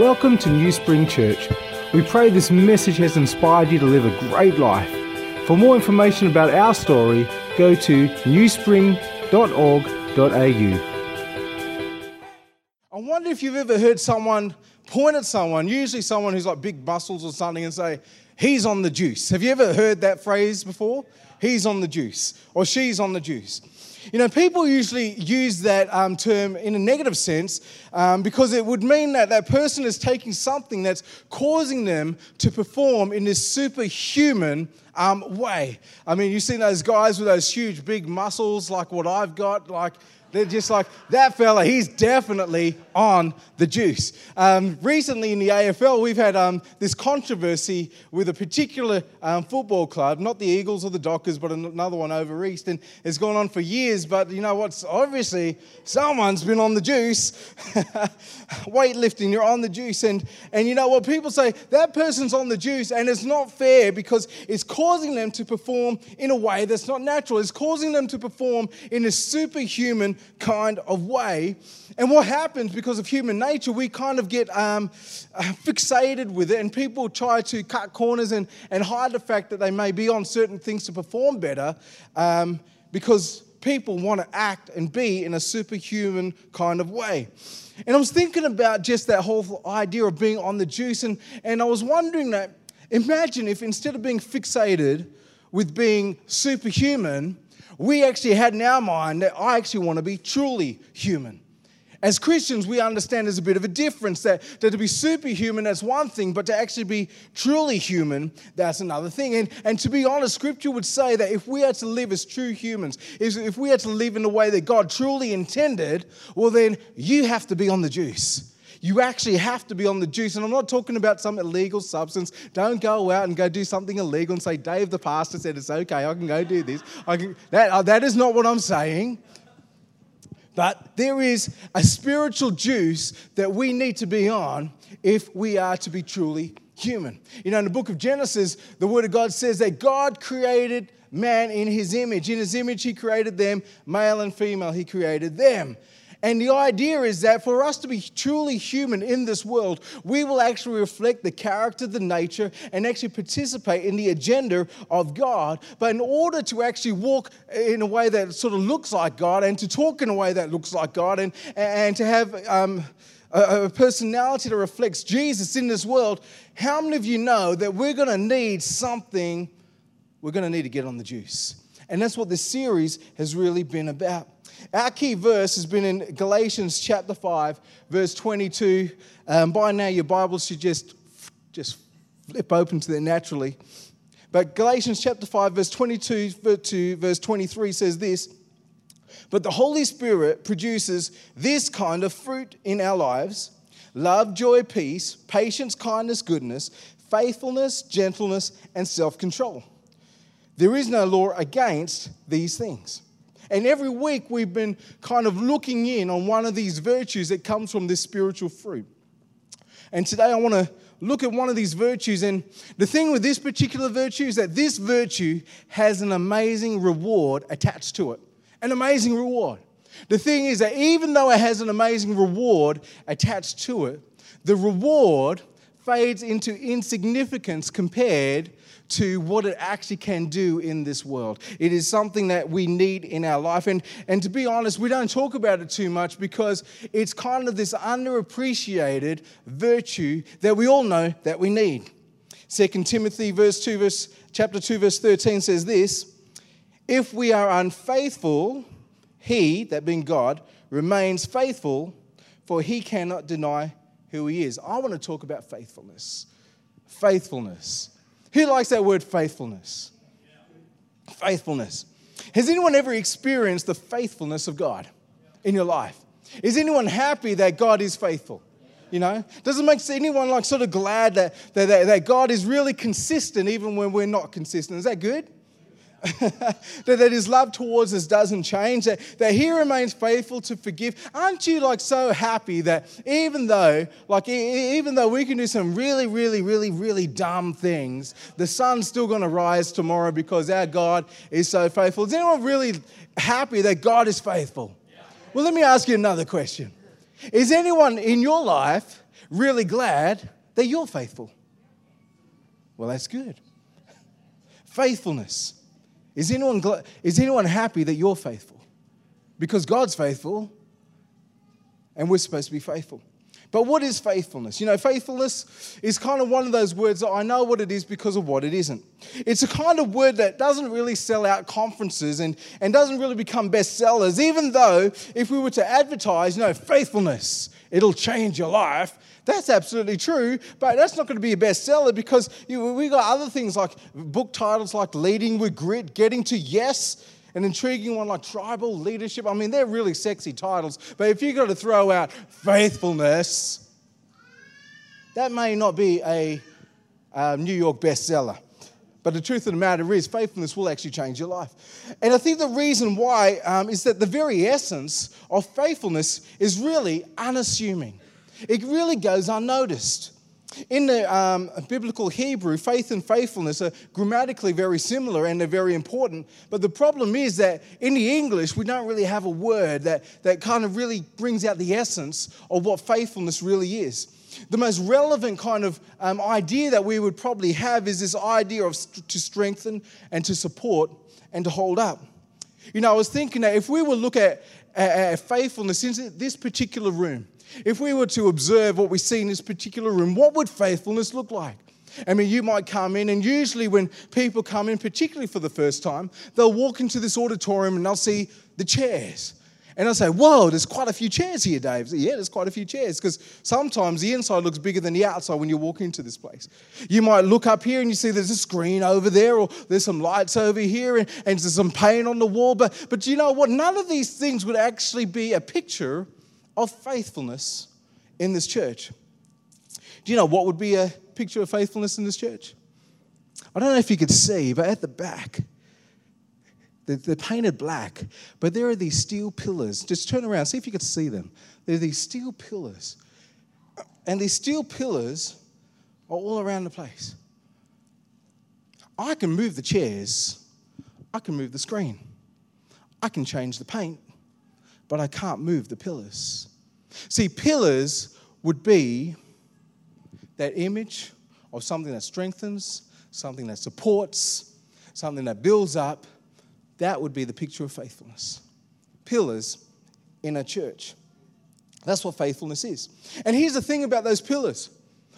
Welcome to New Spring Church. We pray this message has inspired you to live a great life. For more information about our story, go to newspring.org.au. I wonder if you've ever heard someone point at someone, usually someone who's like big muscles or something, and say, He's on the juice. Have you ever heard that phrase before? He's on the juice, or she's on the juice. You know, people usually use that um, term in a negative sense um, because it would mean that that person is taking something that's causing them to perform in this superhuman um, way. I mean, you've seen those guys with those huge big muscles like what I've got, like they're just like, that fella, he's definitely on the juice. Um, recently in the AFL, we've had um, this controversy with a particular um, football club, not the Eagles or the Dockers, but another one over east. And it's gone on for years, but you know what's obviously someone's been on the juice. Weightlifting, you're on the juice. And, and you know what? People say that person's on the juice, and it's not fair because it's causing them to perform in a way that's not natural. It's causing them to perform in a superhuman kind of way. And what happens because of human nature, we kind of get um, fixated with it, and people try to cut corners and, and hide the fact that they may be on certain things to perform better um, because people want to act and be in a superhuman kind of way. And I was thinking about just that whole idea of being on the juice, and, and I was wondering that imagine if instead of being fixated with being superhuman, we actually had in our mind that I actually want to be truly human. As Christians, we understand there's a bit of a difference that, that to be superhuman, that's one thing, but to actually be truly human, that's another thing. And, and to be honest, Scripture would say that if we are to live as true humans, if, if we are to live in the way that God truly intended, well, then you have to be on the juice. You actually have to be on the juice. And I'm not talking about some illegal substance. Don't go out and go do something illegal and say, Dave, the pastor said it's okay. I can go do this. I can, that, uh, that is not what I'm saying. But there is a spiritual juice that we need to be on if we are to be truly human. You know, in the book of Genesis, the Word of God says that God created man in his image. In his image, he created them, male and female, he created them. And the idea is that for us to be truly human in this world, we will actually reflect the character, the nature, and actually participate in the agenda of God. But in order to actually walk in a way that sort of looks like God and to talk in a way that looks like God and, and to have um, a, a personality that reflects Jesus in this world, how many of you know that we're going to need something? We're going to need to get on the juice. And that's what this series has really been about. Our key verse has been in Galatians chapter 5, verse 22. Um, by now, your Bibles should just, just flip open to there naturally. But Galatians chapter 5, verse 22 to verse 23 says this But the Holy Spirit produces this kind of fruit in our lives love, joy, peace, patience, kindness, goodness, faithfulness, gentleness, and self control. There is no law against these things. And every week we've been kind of looking in on one of these virtues that comes from this spiritual fruit. And today I want to look at one of these virtues. And the thing with this particular virtue is that this virtue has an amazing reward attached to it. An amazing reward. The thing is that even though it has an amazing reward attached to it, the reward fades into insignificance compared to what it actually can do in this world. It is something that we need in our life. And, and to be honest, we don't talk about it too much because it's kind of this underappreciated virtue that we all know that we need. 2 Timothy verse 2, verse, chapter 2, verse 13 says this If we are unfaithful, he, that being God, remains faithful, for he cannot deny who he is. I want to talk about faithfulness. Faithfulness. Who likes that word faithfulness? Faithfulness. Has anyone ever experienced the faithfulness of God in your life? Is anyone happy that God is faithful? You know, does it make anyone like sort of glad that, that, that God is really consistent even when we're not consistent? Is that good? that, that his love towards us doesn't change, that, that he remains faithful to forgive. Aren't you like so happy that even though, like, even though we can do some really, really, really, really dumb things, the sun's still going to rise tomorrow because our God is so faithful? Is anyone really happy that God is faithful? Well, let me ask you another question. Is anyone in your life really glad that you're faithful. Well, that's good. Faithfulness. Is anyone, gl- is anyone happy that you're faithful? Because God's faithful and we're supposed to be faithful. But what is faithfulness? You know, faithfulness is kind of one of those words that I know what it is because of what it isn't. It's a kind of word that doesn't really sell out conferences and, and doesn't really become bestsellers, even though if we were to advertise, you know, faithfulness, it'll change your life. That's absolutely true, but that's not going to be a bestseller because we got other things like book titles like Leading with Grit, Getting to Yes, an intriguing one like tribal leadership. I mean, they're really sexy titles, but if you've got to throw out faithfulness, that may not be a um, New York bestseller. But the truth of the matter is, faithfulness will actually change your life. And I think the reason why um, is that the very essence of faithfulness is really unassuming, it really goes unnoticed. In the um, biblical Hebrew, faith and faithfulness are grammatically very similar and they're very important. But the problem is that in the English, we don't really have a word that, that kind of really brings out the essence of what faithfulness really is. The most relevant kind of um, idea that we would probably have is this idea of st- to strengthen and to support and to hold up. You know, I was thinking that if we were look at, at, at faithfulness in this particular room, if we were to observe what we see in this particular room, what would faithfulness look like? I mean, you might come in, and usually when people come in, particularly for the first time, they'll walk into this auditorium and they'll see the chairs. And I'll say, Whoa, there's quite a few chairs here, Dave. Say, yeah, there's quite a few chairs because sometimes the inside looks bigger than the outside when you walk into this place. You might look up here and you see there's a screen over there, or there's some lights over here, and, and there's some paint on the wall. But, but you know what? None of these things would actually be a picture of faithfulness in this church. Do you know what would be a picture of faithfulness in this church? I don't know if you could see, but at the back, they're painted black, but there are these steel pillars. Just turn around, see if you could see them. There are these steel pillars. And these steel pillars are all around the place. I can move the chairs, I can move the screen, I can change the paint, but I can't move the pillars. See, pillars would be that image of something that strengthens, something that supports, something that builds up. That would be the picture of faithfulness. Pillars in a church. That's what faithfulness is. And here's the thing about those pillars.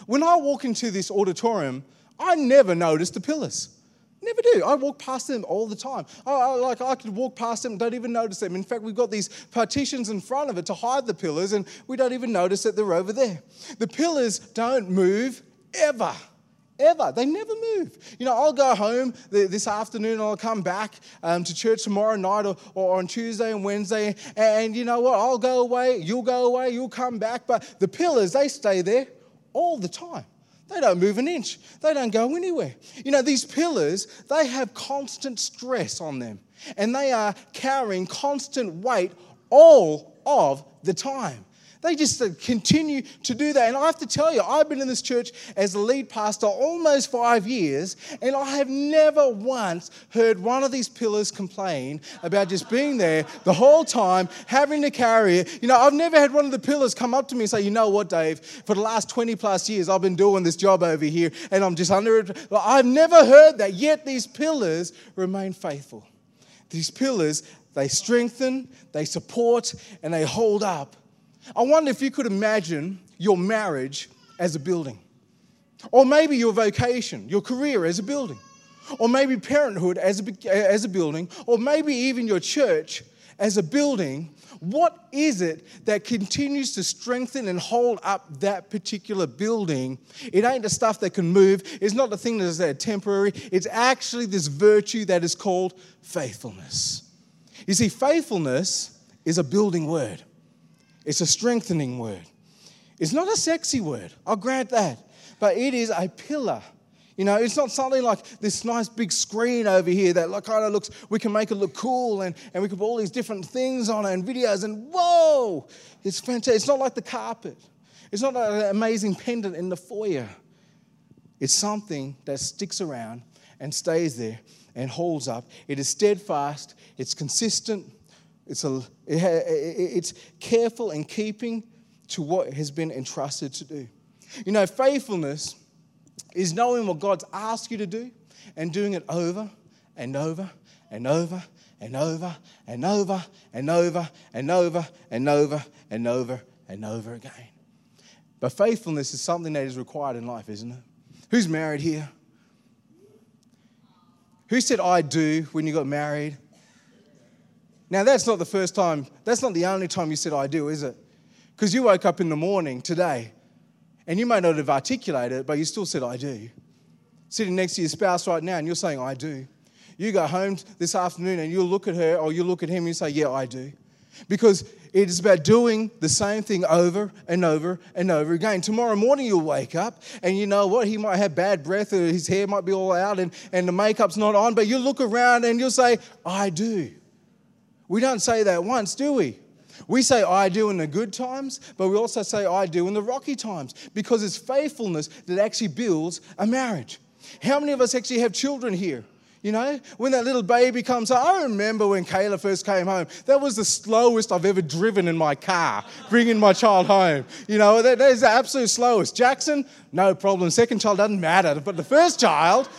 When I walk into this auditorium, I never notice the pillars. Never do. I walk past them all the time. I, I, like I could walk past them, don't even notice them. In fact, we've got these partitions in front of it to hide the pillars, and we don't even notice that they're over there. The pillars don't move ever. Ever. They never move. You know, I'll go home this afternoon, I'll come back um, to church tomorrow night or, or on Tuesday and Wednesday, and you know what? I'll go away, you'll go away, you'll come back, but the pillars, they stay there all the time. They don't move an inch. They don't go anywhere. You know, these pillars, they have constant stress on them, and they are carrying constant weight all of the time. They just continue to do that. And I have to tell you, I've been in this church as a lead pastor almost five years, and I have never once heard one of these pillars complain about just being there the whole time, having to carry it. You know, I've never had one of the pillars come up to me and say, You know what, Dave, for the last 20 plus years, I've been doing this job over here, and I'm just under it. I've never heard that, yet these pillars remain faithful. These pillars, they strengthen, they support, and they hold up I wonder if you could imagine your marriage as a building, or maybe your vocation, your career as a building, or maybe parenthood as a, eh, as a building, or maybe even your church as a building. What is it that continues to strengthen and hold up that particular building? It ain't the stuff that can move. It's not the thing that is there temporary. It's actually this virtue that is called faithfulness. You see, faithfulness is a building word. It's a strengthening word. It's not a sexy word, I'll grant that, but it is a pillar. You know, it's not something like this nice big screen over here that like, kind of looks, we can make it look cool and, and we can put all these different things on it and videos and whoa, it's fantastic. It's not like the carpet. It's not like an amazing pendant in the foyer. It's something that sticks around and stays there and holds up. It is steadfast, it's consistent, it's, a, it's careful in keeping to what has been entrusted to do. You know, faithfulness is knowing what God's asked you to do and doing it over and over and over and over and over and over and over and over and over and over again. But faithfulness is something that is required in life, isn't it? Who's married here? Who said I do when you got married? Now, that's not the first time, that's not the only time you said I do, is it? Because you woke up in the morning today and you may not have articulated it, but you still said I do. Sitting next to your spouse right now and you're saying I do. You go home this afternoon and you'll look at her or you look at him and you say, Yeah, I do. Because it is about doing the same thing over and over and over again. Tomorrow morning you'll wake up and you know what? He might have bad breath or his hair might be all out and, and the makeup's not on, but you look around and you'll say, I do. We don't say that once, do we? We say I do in the good times, but we also say I do in the rocky times because it's faithfulness that actually builds a marriage. How many of us actually have children here? You know, when that little baby comes I remember when Kayla first came home. That was the slowest I've ever driven in my car, bringing my child home. You know, that, that is the absolute slowest. Jackson, no problem. Second child doesn't matter. But the first child,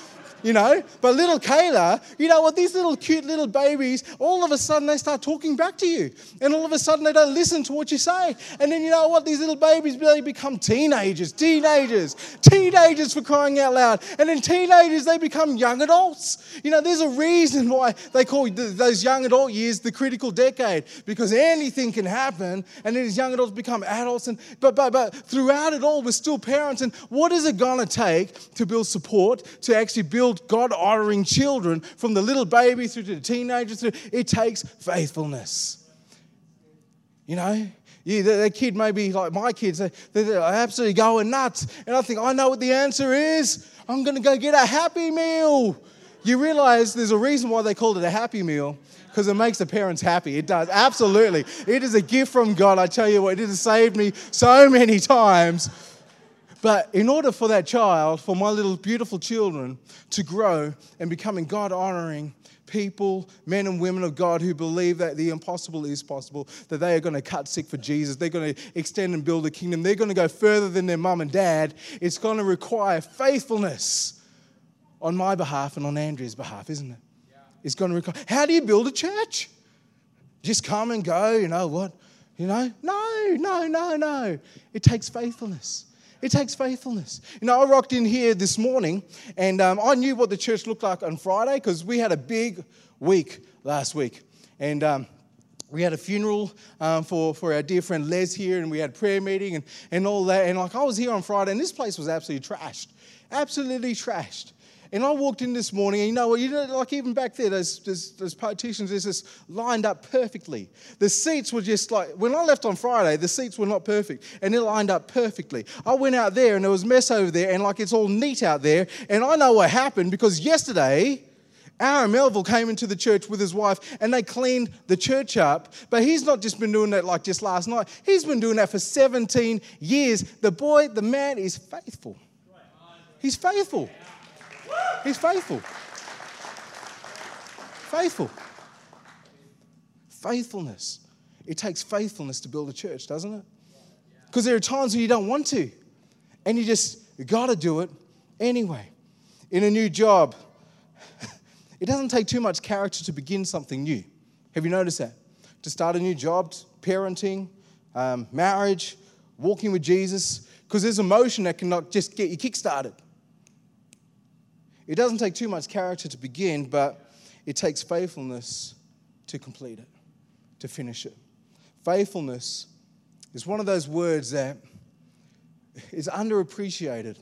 you know. But little Kayla, you know what, these little cute little babies, all of a sudden they start talking back to you. And all of a sudden they don't listen to what you say. And then you know what, these little babies they become teenagers, teenagers, teenagers for crying out loud. And then teenagers, they become young adults. You know, there's a reason why they call those young adult years the critical decade, because anything can happen. And then these young adults become adults. And but but but throughout it all, we're still parents. And what is it gonna take to build support, to actually build build God honoring children from the little baby through to the teenagers. Through, it takes faithfulness. You know, yeah, the, kid may be like my kids, they're absolutely going nuts. And I think, I know what the answer is. I'm going to go get a happy meal. You realize there's a reason why they called it a happy meal because it makes the parents happy. It does, absolutely. It is a gift from God. I tell you what, it has saved me so many times but in order for that child, for my little beautiful children to grow and becoming God honoring people, men and women of God who believe that the impossible is possible, that they are going to cut sick for Jesus, they're going to extend and build a kingdom, they're going to go further than their mum and dad, it's going to require faithfulness on my behalf and on Andrea's behalf, isn't it? Yeah. It's going to require. How do you build a church? Just come and go, you know what? You know? No, no, no, no. It takes faithfulness. It takes faithfulness. You know, I rocked in here this morning and um, I knew what the church looked like on Friday because we had a big week last week. And um, we had a funeral um, for, for our dear friend Les here, and we had prayer meeting and, and all that. And like I was here on Friday, and this place was absolutely trashed, absolutely trashed. And I walked in this morning, and you know what? You know, like even back there, those, those, those partitions just lined up perfectly. The seats were just like, when I left on Friday, the seats were not perfect, and they lined up perfectly. I went out there, and there was mess over there, and like it's all neat out there. And I know what happened because yesterday, Aaron Melville came into the church with his wife and they cleaned the church up. But he's not just been doing that like just last night, he's been doing that for 17 years. The boy, the man is faithful. He's faithful. He's faithful. Faithful. Faithfulness. It takes faithfulness to build a church, doesn't it? Because there are times when you don't want to, and you just got to do it anyway. In a new job, it doesn't take too much character to begin something new. Have you noticed that? To start a new job, parenting, um, marriage, walking with Jesus, because there's emotion that cannot just get you kick-started. It doesn't take too much character to begin, but it takes faithfulness to complete it, to finish it. Faithfulness is one of those words that is underappreciated,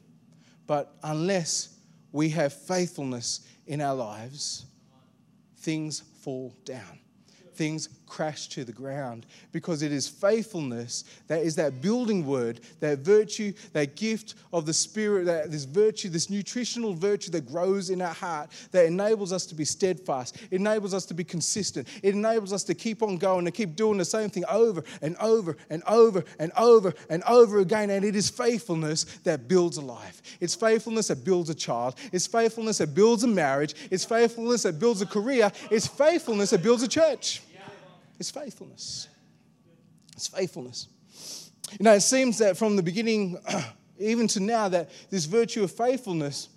but unless we have faithfulness in our lives, things fall down things crash to the ground because it is faithfulness that is that building word, that virtue, that gift of the Spirit, that this virtue, this nutritional virtue that grows in our heart that enables us to be steadfast, enables us to be consistent, it enables us to keep on going, to keep doing the same thing over and over and over and over and over again. And it is faithfulness that builds a life. It's faithfulness that builds a child. It's faithfulness that builds a marriage. It's faithfulness that builds a career. It's faithfulness that builds a church. It's faithfulness. It's faithfulness. You know, it seems that from the beginning, even to now, that this virtue of faithfulness,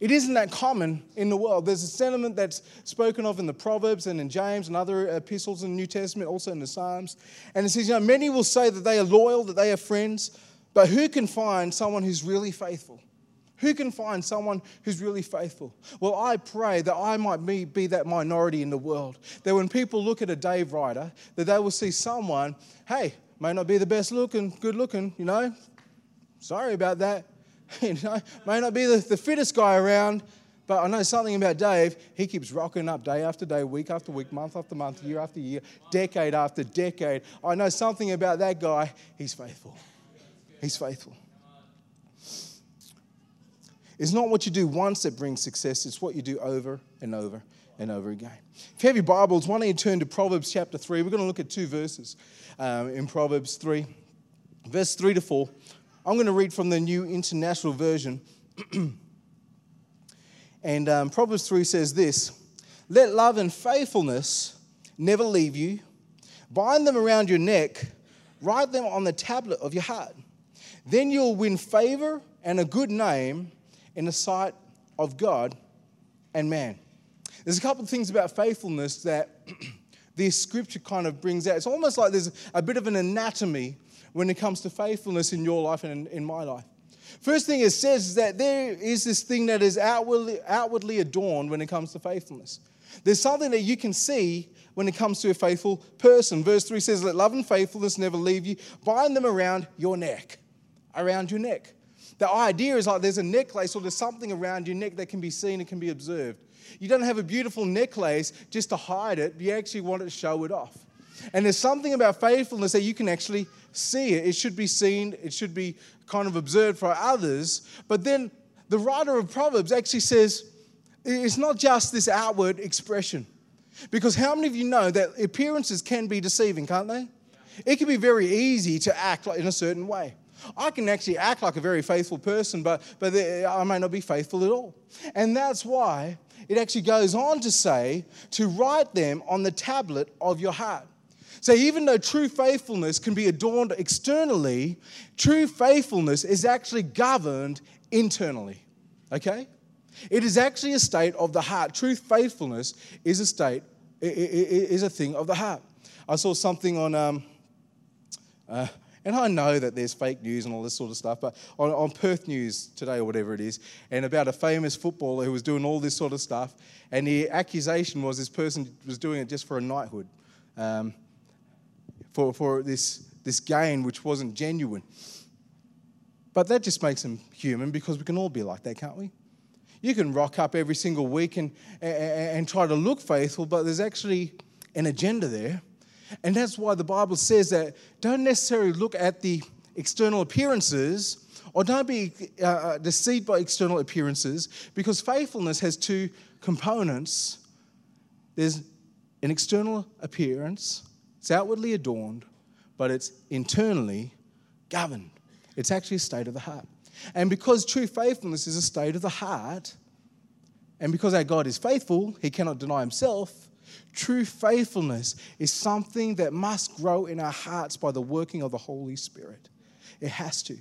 it isn't that common in the world. There's a sentiment that's spoken of in the Proverbs and in James and other epistles in the New Testament, also in the Psalms. And it says, you know, many will say that they are loyal, that they are friends, but who can find someone who's really faithful? Who can find someone who's really faithful? Well, I pray that I might be, be that minority in the world. That when people look at a Dave Ryder, that they will see someone, hey, may not be the best looking, good looking, you know. Sorry about that. you know, may not be the, the fittest guy around, but I know something about Dave. He keeps rocking up day after day, week after week, month after month, year after year, decade after decade. I know something about that guy. He's faithful. He's faithful. It's not what you do once that brings success, it's what you do over and over and over again. If you have your Bibles, why don't you turn to Proverbs chapter 3? We're going to look at two verses um, in Proverbs 3, verse 3 to 4. I'm going to read from the New International Version. and um, Proverbs 3 says this Let love and faithfulness never leave you, bind them around your neck, write them on the tablet of your heart. Then you'll win favor and a good name in the sight of God and man. There's a couple of things about faithfulness that this scripture kind of brings out. It's almost like there's a bit of an anatomy when it comes to faithfulness in your life and in, my life. First thing it says is that there is this thing that is outwardly, outwardly adorned when it comes to faithfulness. There's something that you can see when it comes to a faithful person. Verse 3 says, Let love and faithfulness never leave you. Bind them around your neck. Around your neck. The idea is like there's a necklace or there's something around your neck that can be seen and can be observed. You don't have a beautiful necklace just to hide it, you actually want to show it off. And there's something about faithfulness that you can actually see it. It should be seen, it should be kind of observed for others. But then the writer of Proverbs actually says it's not just this outward expression. Because how many of you know that appearances can be deceiving, can't they? It can be very easy to act in a certain way. I can actually act like a very faithful person, but, but I may not be faithful at all. And that's why it actually goes on to say to write them on the tablet of your heart. So even though true faithfulness can be adorned externally, true faithfulness is actually governed internally. Okay? It is actually a state of the heart. True faithfulness is a state, is a thing of the heart. I saw something on um, uh, and I know that there's fake news and all this sort of stuff, but on, on Perth News today or whatever it is, and about a famous footballer who was doing all this sort of stuff, and the accusation was this person was doing it just for a knighthood, um, for, for this, this gain which wasn't genuine. But that just makes him human because we can all be like that, can't we? You can rock up every single week and, and, and try to look faithful, but there's actually an agenda there and that's why the Bible says that don't necessarily look at the external appearances or don't be uh, uh, deceived by external appearances because faithfulness has two components there's an external appearance, it's outwardly adorned, but it's internally governed. It's actually a state of the heart. And because true faithfulness is a state of the heart, and because our God is faithful, he cannot deny himself, True faithfulness is something that must grow in our hearts by the working of the Holy Spirit. It has to.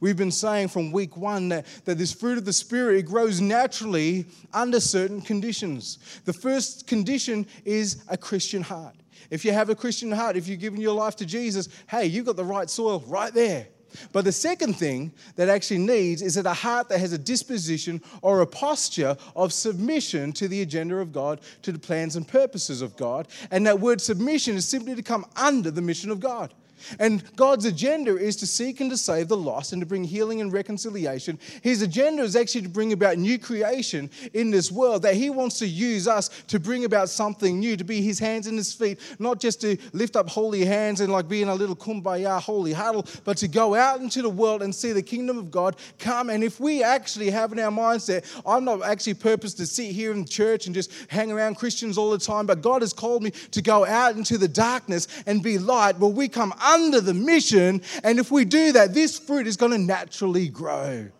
We've been saying from week one that, that this fruit of the Spirit grows naturally under certain conditions. The first condition is a Christian heart. If you have a Christian heart, if you've given your life to Jesus, hey, you've got the right soil right there. But the second thing that actually needs is that a heart that has a disposition or a posture of submission to the agenda of God, to the plans and purposes of God. And that word submission is simply to come under the mission of God. And God's agenda is to seek and to save the lost and to bring healing and reconciliation. His agenda is actually to bring about new creation in this world, that He wants to use us to bring about something new, to be His hands and His feet, not just to lift up holy hands and like be in a little kumbaya holy huddle, but to go out into the world and see the kingdom of God come. And if we actually have in our mindset, I'm not actually purposed to sit here in church and just hang around Christians all the time, but God has called me to go out into the darkness and be light. Well, we come under the mission. And if we do that, this fruit is going to naturally grow.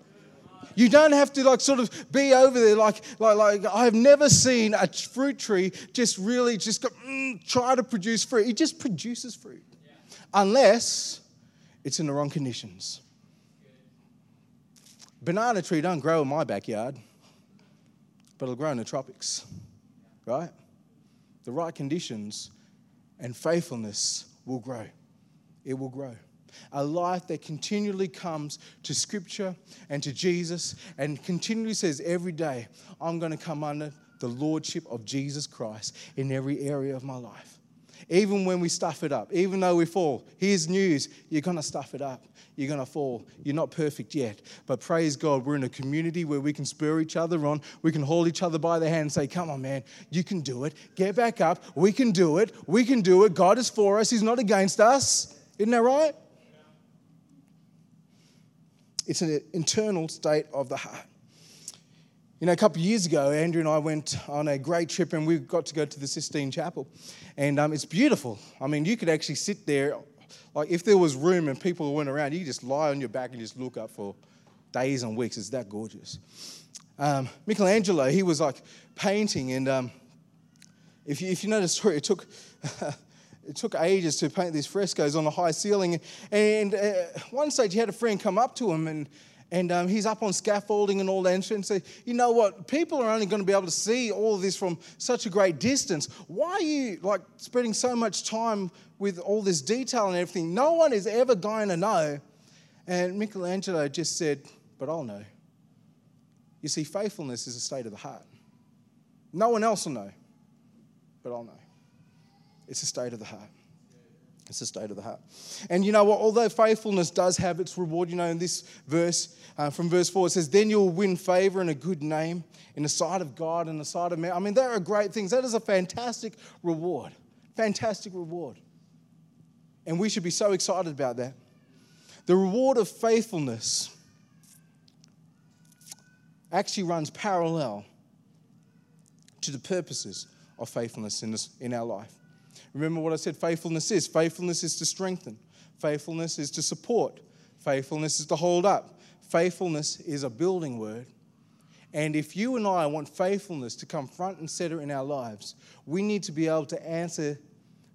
You don't have to like sort of be over there like like like I've never seen a fruit tree just really just go, mm, try to produce fruit. It just produces fruit, unless it's in the wrong conditions. Banana tree don't grow in my backyard, but it'll grow in the tropics, right? The right conditions and faithfulness will grow. It will grow. A life that continually comes to Scripture and to Jesus and continually says every day, I'm going to come under the Lordship of Jesus Christ in every area of my life. Even when we stuff it up, even though we fall, here's news you're going to stuff it up. You're going to fall. You're not perfect yet. But praise God, we're in a community where we can spur each other on. We can hold each other by the hand and say, Come on, man, you can do it. Get back up. We can do it. We can do it. God is for us, He's not against us. Isn't that right? It's an internal state of the heart. You know, a couple of years ago, Andrea and I went on a great trip and we got to go to the Sistine Chapel. And um, it's beautiful. I mean, you could actually sit there, like if there was room and people weren't around, you could just lie on your back and just look up for days and weeks. It's that gorgeous. Um, Michelangelo, he was like painting, and um, if, you, if you know the story, it took. it took ages to paint these frescoes on the high ceiling. And uh, one stage, he had a friend come up to him and and um, he's up on scaffolding and all that, and say, you know what? People are only going to be able to see all of this from such a great distance. Why are you like spending so much time with all this detail and everything? No one is ever going to know. And Michelangelo just said, but I'll know. You see, faithfulness is a state of the heart. No one else will know, but I'll know. It's a state of the heart. It's the state of the heart. And you know what? Although faithfulness does have its reward, you know, in this verse, uh, from verse 4, it says, Then you'll win favor and a good name in the sight of God and the sight of man. I mean, there are great things. That is a fantastic reward. Fantastic reward. And we should be so excited about that. The reward of faithfulness actually runs parallel to the purposes of faithfulness in, this, in our life. Remember what I said faithfulness is faithfulness is to strengthen, faithfulness is to support, faithfulness is to hold up. Faithfulness is a building word. And if you and I want faithfulness to come front and center in our lives, we need to be able to answer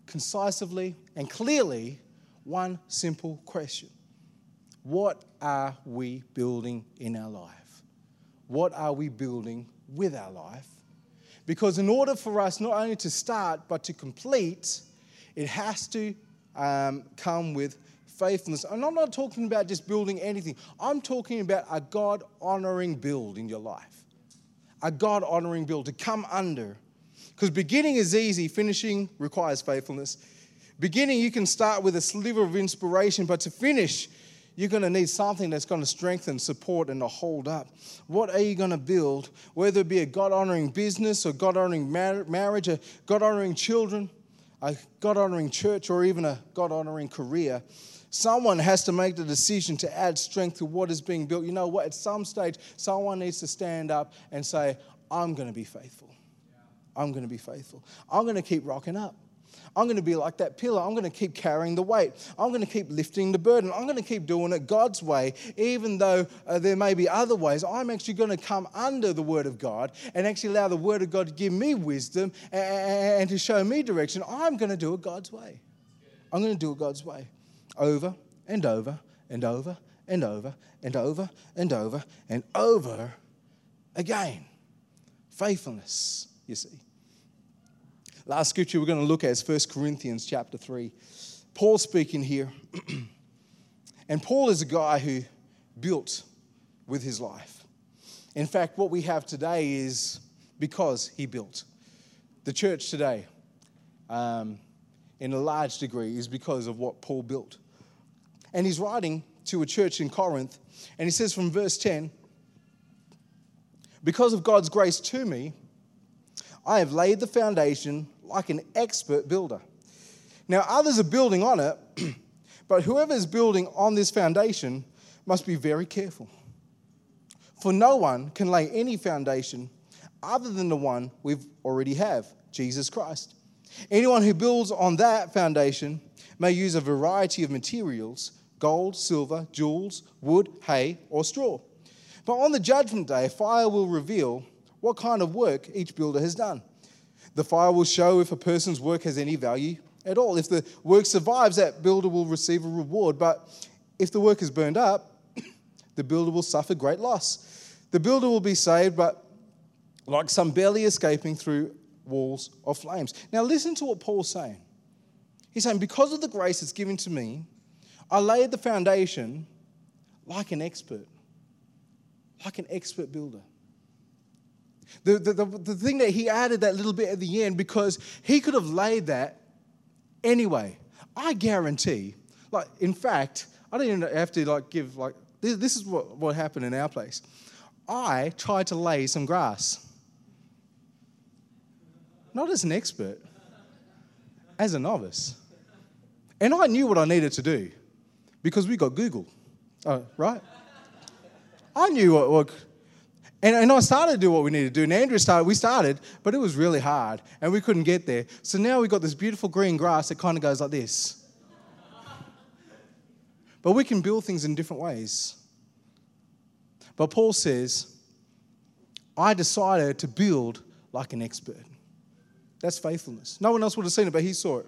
concisely and clearly one simple question What are we building in our life? What are we building with our life? Because in order for us not only to start but to complete, it has to um, come with faithfulness. And I'm not talking about just building anything, I'm talking about a God honoring build in your life. A God honoring build to come under. Because beginning is easy, finishing requires faithfulness. Beginning, you can start with a sliver of inspiration, but to finish, you're going to need something that's going to strengthen, support, and to hold up. What are you going to build? Whether it be a God honoring business or God honoring mar- marriage, a God honoring children, a God honoring church, or even a God honoring career. Someone has to make the decision to add strength to what is being built. You know what? At some stage, someone needs to stand up and say, I'm going to be faithful. I'm going to be faithful. I'm going to keep rocking up. I'm going to be like that pillar. I'm going to keep carrying the weight. I'm going to keep lifting the burden. I'm going to keep doing it God's way, even though uh, there may be other ways. I'm actually going to come under the Word of God and actually allow the Word of God to give me wisdom and, and to show me direction. I'm going to do it God's way. I'm going to do it God's way over and over and over and over and over and over and over again. Faithfulness, you see. Last scripture we're going to look at is 1 Corinthians chapter 3. Paul speaking here. and Paul is a guy who built with his life. In fact, what we have today is because he built. The church today, um, in a large degree, is because of what Paul built. And he's writing to a church in Corinth, and he says from verse 10 Because of God's grace to me, I have laid the foundation like an expert builder. Now, others are building on it, but whoever is building on this foundation must be very careful. For no one can lay any foundation other than the one we've already have, Jesus Christ. Anyone who builds on that foundation may use a variety of materials gold, silver, jewels, wood, hay, or straw. But on the judgment day, fire will reveal what kind of work each builder has done. The fire will show if a person's work has any value at all. If the work survives, that builder will receive a reward. But if the work is burned up, the builder will suffer great loss. The builder will be saved, but like some barely escaping through walls of flames. Now, listen to what Paul's saying. He's saying, Because of the grace that's given to me, I laid the foundation like an expert, like an expert builder. The, the, the, the, thing that he added that little bit at the end because he could have laid that anyway. I guarantee, like, in fact, I don't even have to like give like this, this is what, what happened in our place. I tried to lay some grass. Not as an expert, as a novice. And I knew what I needed to do because we got Google, uh, right? I knew what, what and, and I started to do what we needed to do. And Andrea started, we started, but it was really hard and we couldn't get there. So now we've got this beautiful green grass that kind of goes like this. But we can build things in different ways. But Paul says, I decided to build like an expert. That's faithfulness. No one else would have seen it, but he saw it.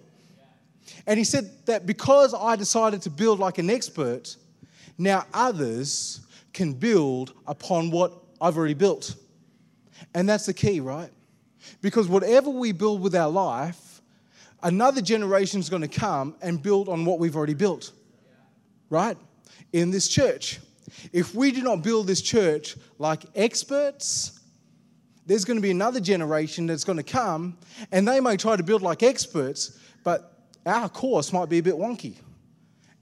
And he said that because I decided to build like an expert, now others can build upon what I've already built. And that's the key, right? Because whatever we build with our life, another generation is going to come and build on what we've already built, right? In this church. If we do not build this church like experts, there's going to be another generation that's going to come and they may try to build like experts, but our course might be a bit wonky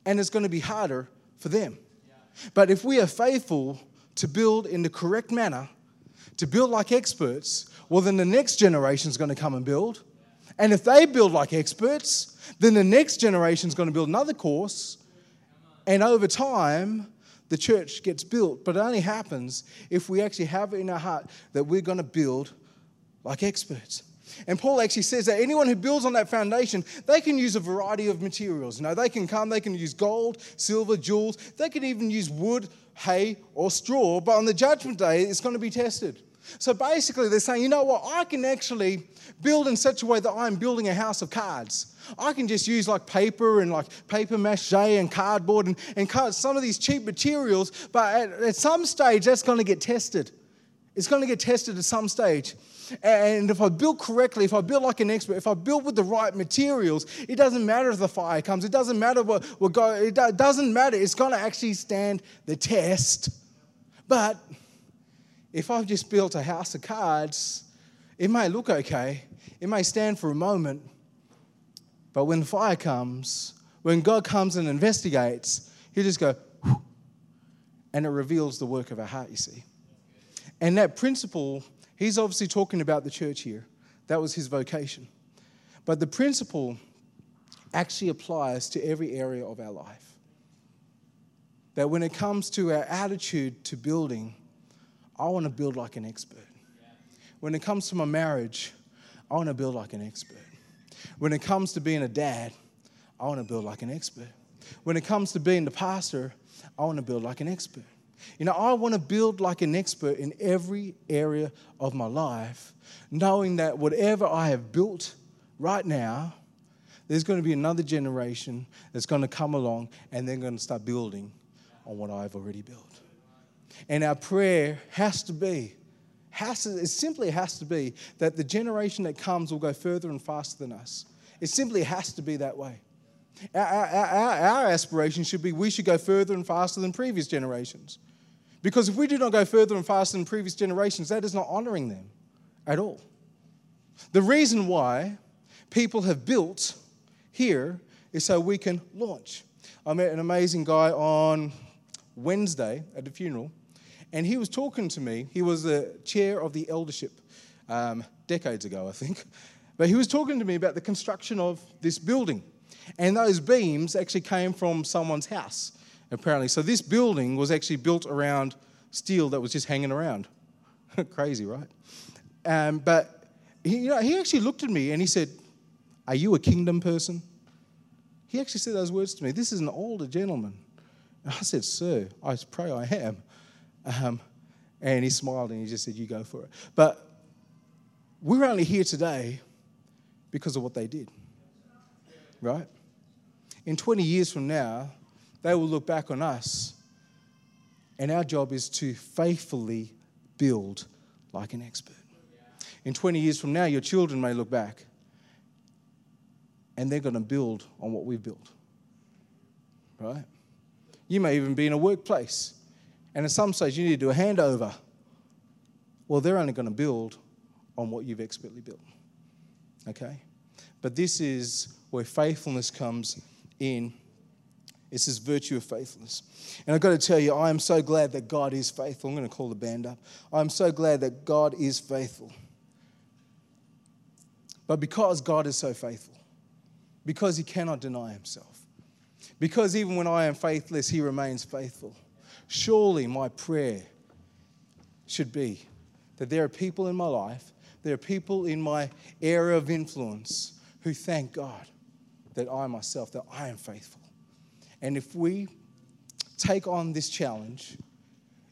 and it's going to be harder for them. But if we are faithful to build in the correct manner, to build like experts, well, then the next generation is going to come and build. And if they build like experts, then the next generation is going to build another course. And over time, the church gets built. But it only happens if we actually have it in our heart that we're going to build like experts. And Paul actually says that anyone who builds on that foundation, they can use a variety of materials. You know, they can come, they can use gold, silver, jewels, they can even use wood, hay, or straw, but on the judgment day, it's going to be tested. So basically, they're saying, you know what, I can actually build in such a way that I'm building a house of cards. I can just use like paper and like paper mache and cardboard and, and some of these cheap materials, but at, at some stage, that's going to get tested. It's going to get tested at some stage. And if I build correctly, if I build like an expert, if I build with the right materials, it doesn't matter if the fire comes. It doesn't matter what, what God, it doesn't matter. It's going to actually stand the test. But if I've just built a house of cards, it may look okay. It may stand for a moment. But when fire comes, when God comes and investigates, He'll just go, and it reveals the work of our heart, you see. And that principle He's obviously talking about the church here. That was his vocation. But the principle actually applies to every area of our life. That when it comes to our attitude to building, I want to build like an expert. When it comes to my marriage, I want to build like an expert. When it comes to being a dad, I want to build like an expert. When it comes to being the pastor, I want to build like an expert. You know, I want to build like an expert in every area of my life, knowing that whatever I have built right now, there's going to be another generation that's going to come along and they're going to start building on what I've already built. And our prayer has to be, has to, it simply has to be that the generation that comes will go further and faster than us. It simply has to be that way. Our, our, our, aspiration should be we should go further and faster than previous generations. Because if we do not go further and faster than previous generations, that is not honoring them at all. The reason why people have built here is so we can launch. I met an amazing guy on Wednesday at the funeral, and he was talking to me. He was the chair of the eldership um, decades ago, I think. But he was talking to me about the construction of this building. And those beams actually came from someone's house, apparently. So this building was actually built around steel that was just hanging around. Crazy, right? Um, but he, you know, he actually looked at me and he said, Are you a kingdom person? He actually said those words to me. This is an older gentleman. And I said, Sir, I pray I am. Um, and he smiled and he just said, You go for it. But we're only here today because of what they did, right? In 20 years from now, they will look back on us. And our job is to faithfully build like an expert. In 20 years from now, your children may look back and they're going to build on what we've built. Right? You may even be in a workplace and at some stage you need to do a handover. Well, they're only going to build on what you've expertly built. Okay? But this is where faithfulness comes in. It's this virtue of faithfulness. And I've got to tell you, I am so glad that God is faithful. I'm going to call the band up. I'm so glad that God is faithful. But because God is so faithful, because He cannot deny Himself, because even when I am faithless, He remains faithful, surely my prayer should be that there are people in my life, there are people in my area of influence who thank God that I myself, that I am faithful. And if we take on this challenge,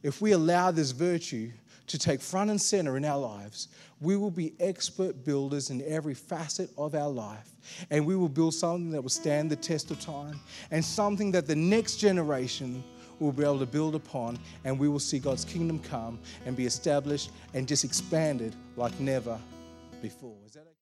if we allow this virtue to take front and center in our lives, we will be expert builders in every facet of our life. And we will build something that will stand the test of time and something that the next generation will be able to build upon. And we will see God's kingdom come and be established and just expanded like never before. Is that?